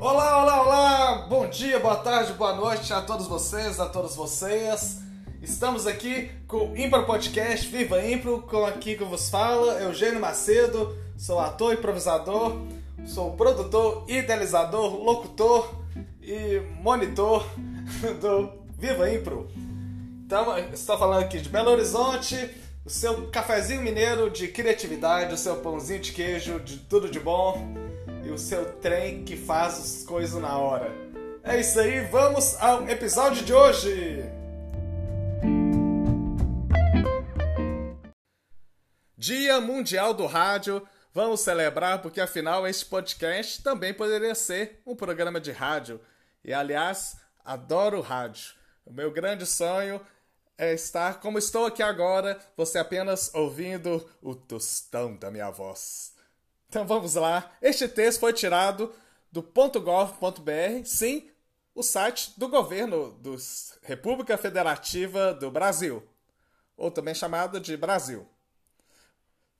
Olá, olá, olá! Bom dia, boa tarde, boa noite a todos vocês, a todas vocês. Estamos aqui com o Impro Podcast Viva Impro, com aqui que vos fala, Eugênio Macedo, sou ator, improvisador, sou produtor, idealizador, locutor e monitor do Viva Impro. Então, estou falando aqui de Belo Horizonte, o seu cafezinho mineiro de criatividade, o seu pãozinho de queijo, de tudo de bom o seu trem que faz as coisas na hora. É isso aí, vamos ao episódio de hoje! Dia Mundial do Rádio. Vamos celebrar porque afinal este podcast também poderia ser um programa de rádio. E aliás, adoro rádio. O meu grande sonho é estar como estou aqui agora, você apenas ouvindo o tostão da minha voz. Então vamos lá. Este texto foi tirado do .gov.br, sim, o site do governo da República Federativa do Brasil, ou também chamado de Brasil.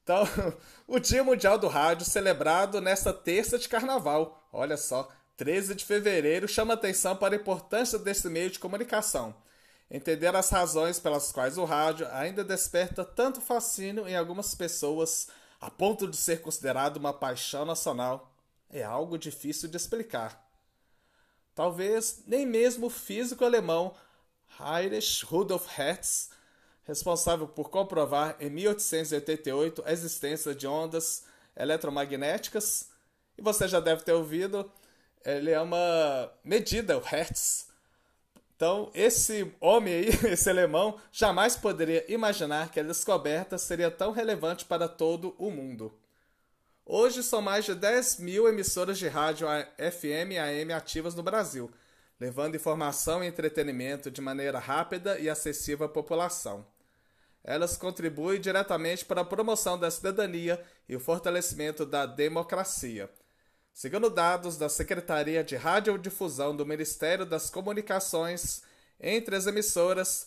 Então, o Dia Mundial do Rádio, celebrado nesta terça de carnaval. Olha só, 13 de fevereiro, chama atenção para a importância desse meio de comunicação. Entender as razões pelas quais o rádio ainda desperta tanto fascínio em algumas pessoas a ponto de ser considerado uma paixão nacional, é algo difícil de explicar. Talvez nem mesmo o físico alemão Heinrich Rudolf Hertz, responsável por comprovar em 1888 a existência de ondas eletromagnéticas, e você já deve ter ouvido, ele é uma medida, o Hertz, então, esse homem aí, esse alemão, jamais poderia imaginar que a descoberta seria tão relevante para todo o mundo. Hoje são mais de 10 mil emissoras de rádio FM e AM ativas no Brasil, levando informação e entretenimento de maneira rápida e acessível à população. Elas contribuem diretamente para a promoção da cidadania e o fortalecimento da democracia. Segundo dados da Secretaria de Radiodifusão do Ministério das Comunicações, entre as emissoras,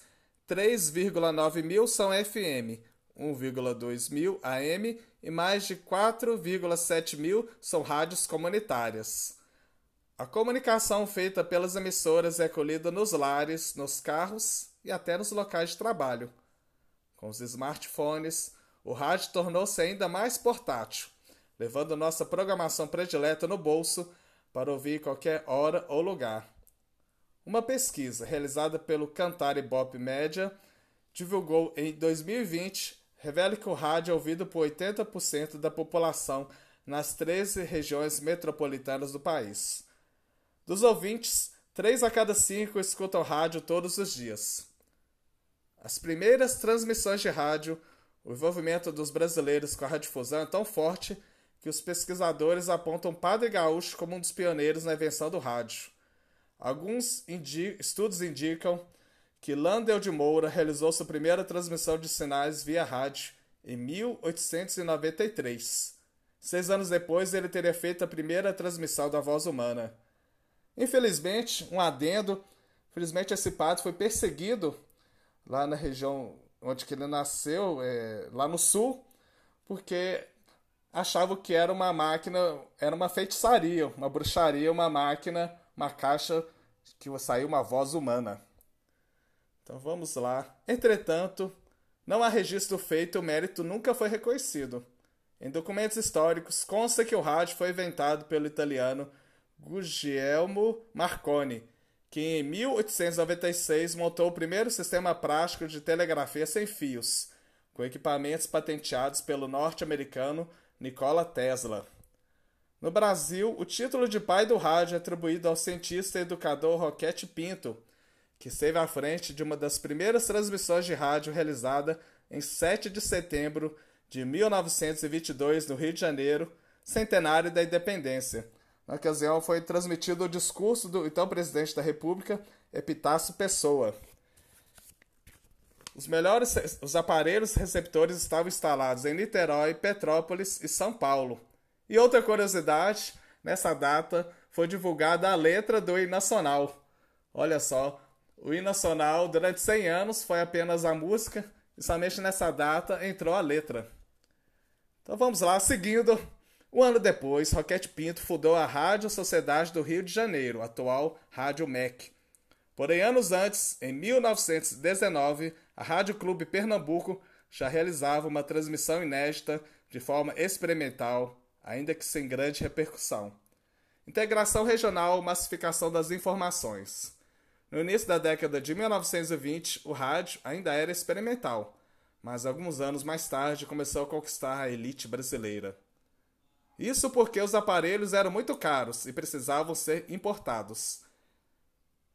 3,9 mil são FM, 1,2 mil AM e mais de 4,7 mil são rádios comunitárias. A comunicação feita pelas emissoras é colhida nos lares, nos carros e até nos locais de trabalho. Com os smartphones, o rádio tornou-se ainda mais portátil levando nossa programação predileta no bolso para ouvir qualquer hora ou lugar. Uma pesquisa realizada pelo Cantar Ibope Média divulgou em 2020 revela que o rádio é ouvido por 80% da população nas 13 regiões metropolitanas do país. Dos ouvintes, 3 a cada 5 escutam rádio todos os dias. As primeiras transmissões de rádio, o envolvimento dos brasileiros com a radiodifusão é tão forte que os pesquisadores apontam Padre Gaúcho como um dos pioneiros na invenção do rádio. Alguns indi estudos indicam que Landel de Moura realizou sua primeira transmissão de sinais via rádio em 1893. Seis anos depois, ele teria feito a primeira transmissão da voz humana. Infelizmente, um adendo, infelizmente esse padre foi perseguido lá na região onde ele nasceu, é, lá no sul, porque achavam que era uma máquina, era uma feitiçaria, uma bruxaria, uma máquina, uma caixa que saiu uma voz humana. Então vamos lá. Entretanto, não há registro feito e o mérito nunca foi reconhecido. Em documentos históricos consta que o rádio foi inventado pelo italiano Guglielmo Marconi, que em 1896 montou o primeiro sistema prático de telegrafia sem fios, com equipamentos patenteados pelo norte-americano Nikola Tesla. No Brasil, o título de pai do rádio é atribuído ao cientista e educador Roquete Pinto, que esteve à frente de uma das primeiras transmissões de rádio realizada em 7 de setembro de 1922 no Rio de Janeiro, centenário da independência. Na ocasião, foi transmitido o discurso do então presidente da República, Epitácio Pessoa. Os melhores os aparelhos receptores estavam instalados em Niterói, Petrópolis e São Paulo. E outra curiosidade, nessa data foi divulgada a letra do hino nacional. Olha só, o hino nacional durante 100 anos foi apenas a música e somente nessa data entrou a letra. Então vamos lá, seguindo Um ano depois, Roquete Pinto fundou a Rádio Sociedade do Rio de Janeiro, atual Rádio MEC. Porém, anos antes, em 1919, a Rádio Clube Pernambuco já realizava uma transmissão inédita de forma experimental, ainda que sem grande repercussão. Integração regional, massificação das informações. No início da década de 1920, o rádio ainda era experimental, mas alguns anos mais tarde começou a conquistar a elite brasileira. Isso porque os aparelhos eram muito caros e precisavam ser importados.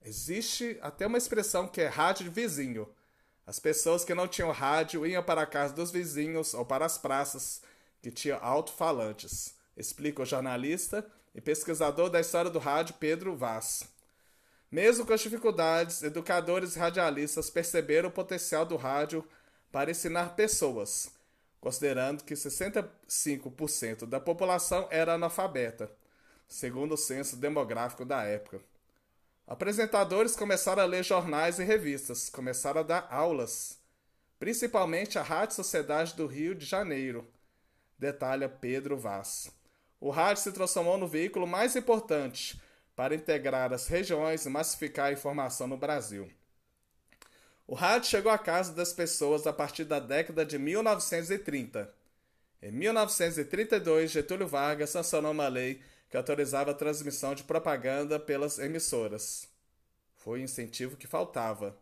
Existe até uma expressão que é rádio de vizinho. As pessoas que não tinham rádio iam para a casa dos vizinhos ou para as praças que tinham alto-falantes, explica o jornalista e pesquisador da história do rádio Pedro Vaz. Mesmo com as dificuldades, educadores e radialistas perceberam o potencial do rádio para ensinar pessoas, considerando que 65% da população era analfabeta, segundo o censo demográfico da época. Apresentadores começaram a ler jornais e revistas, começaram a dar aulas, principalmente a Rádio Sociedade do Rio de Janeiro, detalha Pedro Vaz. O rádio se transformou no veículo mais importante para integrar as regiões e massificar a informação no Brasil. O rádio chegou à casa das pessoas a partir da década de 1930. Em 1932, Getúlio Vargas sancionou uma lei que autorizava a transmissão de propaganda pelas emissoras. Foi o incentivo que faltava.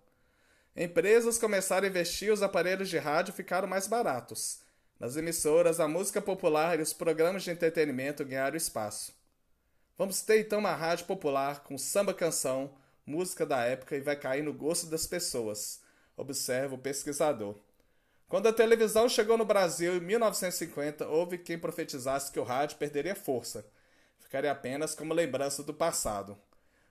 Empresas começaram a investir, os aparelhos de rádio ficaram mais baratos. Nas emissoras, a música popular e os programas de entretenimento ganharam espaço. Vamos ter então uma rádio popular com samba canção, música da época e vai cair no gosto das pessoas, observa o pesquisador. Quando a televisão chegou no Brasil em 1950, houve quem profetizasse que o rádio perderia força, ficaria apenas como lembrança do passado.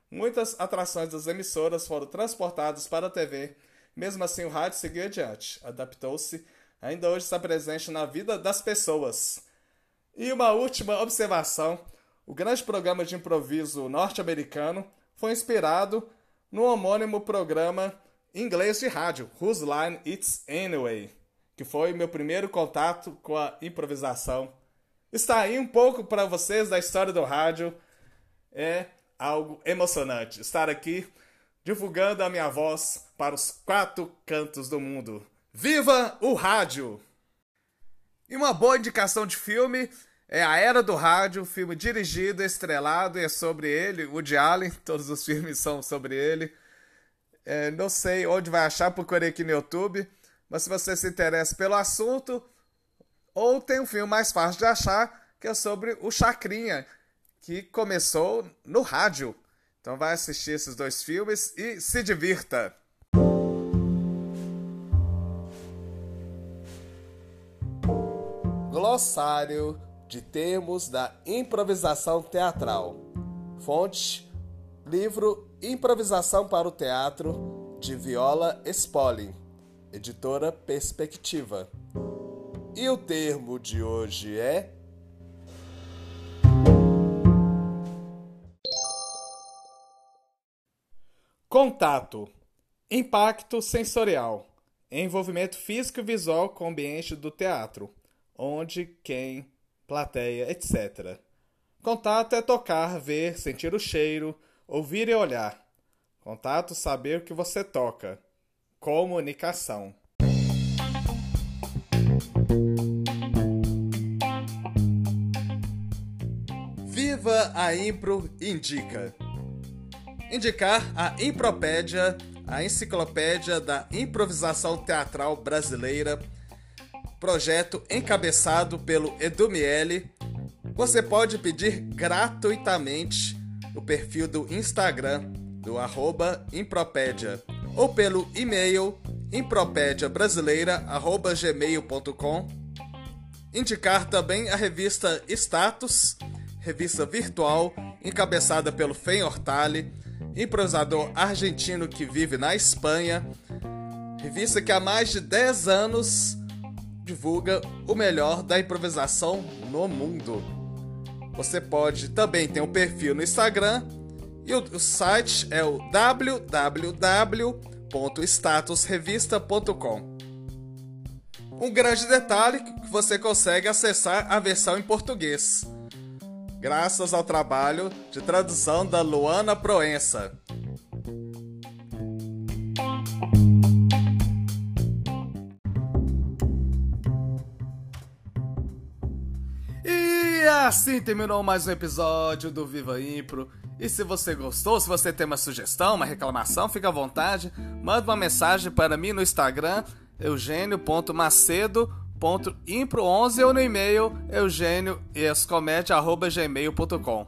Muitas atrações das emissoras foram transportadas para a TV, mesmo assim o rádio seguiu adiante, adaptou-se, ainda hoje está presente na vida das pessoas. E uma última observação: o grande programa de improviso norte-americano foi inspirado no homônimo programa inglês de rádio, Whose Line It's Anyway, que foi meu primeiro contato com a improvisação. Está aí um pouco para vocês da história do rádio. É algo emocionante estar aqui divulgando a minha voz para os quatro cantos do mundo. Viva o rádio! E uma boa indicação de filme é A Era do Rádio, filme dirigido, estrelado, e é sobre ele, Woody Allen, todos os filmes são sobre ele. É, não sei onde vai achar, procurei aqui no YouTube, mas se você se interessa pelo assunto, ou tem um filme mais fácil de achar, que é sobre o Chacrinha, que começou no rádio. Então vai assistir esses dois filmes e se divirta! Glossário de termos da improvisação teatral. Fonte: livro Improvisação para o Teatro de Viola Spolin, editora Perspectiva. E o termo de hoje é Contato, impacto sensorial, envolvimento físico e visual com o ambiente do teatro, onde, quem, plateia, etc. Contato é tocar, ver, sentir o cheiro, ouvir e olhar. Contato, saber o que você toca. Comunicação. Viva a Impro Indica. Indicar a Impropédia, a enciclopédia da improvisação teatral brasileira. Projeto encabeçado pelo Edu Miele, você pode pedir gratuitamente no perfil do Instagram do arroba Impropédia ou pelo e-mail impropediabrasileira.gmail.com Indicar também a revista Status, revista virtual encabeçada pelo Fen Hortali, improvisador argentino que vive na Espanha, revista que há mais de 10 anos divulga o melhor da improvisação no mundo. Você pode também ter um perfil no Instagram e o, o site é o www.statusrevista.com. Um grande detalhe que você consegue acessar a versão em português. Graças ao trabalho de tradução da Luana Proença. E assim terminou mais um episódio do Viva Impro. E se você gostou, se você tem uma sugestão, uma reclamação, fica à vontade, manda uma mensagem para mim no Instagram, eugênio.macedo.impro11 ou no e-mail eugênioescomédia.gmail.com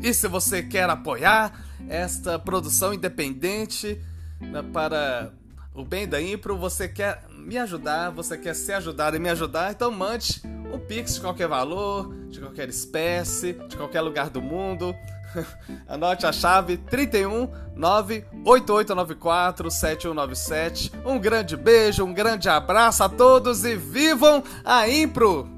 E se você quer apoiar esta produção independente né, para o bem da Impro, você quer me ajudar, você quer ser ajudado e me ajudar, então mande um Pix de qualquer valor, de qualquer espécie, de qualquer lugar do mundo. Anote a chave 31 98894 7197. Um grande beijo, um grande abraço a todos e vivam a Impro!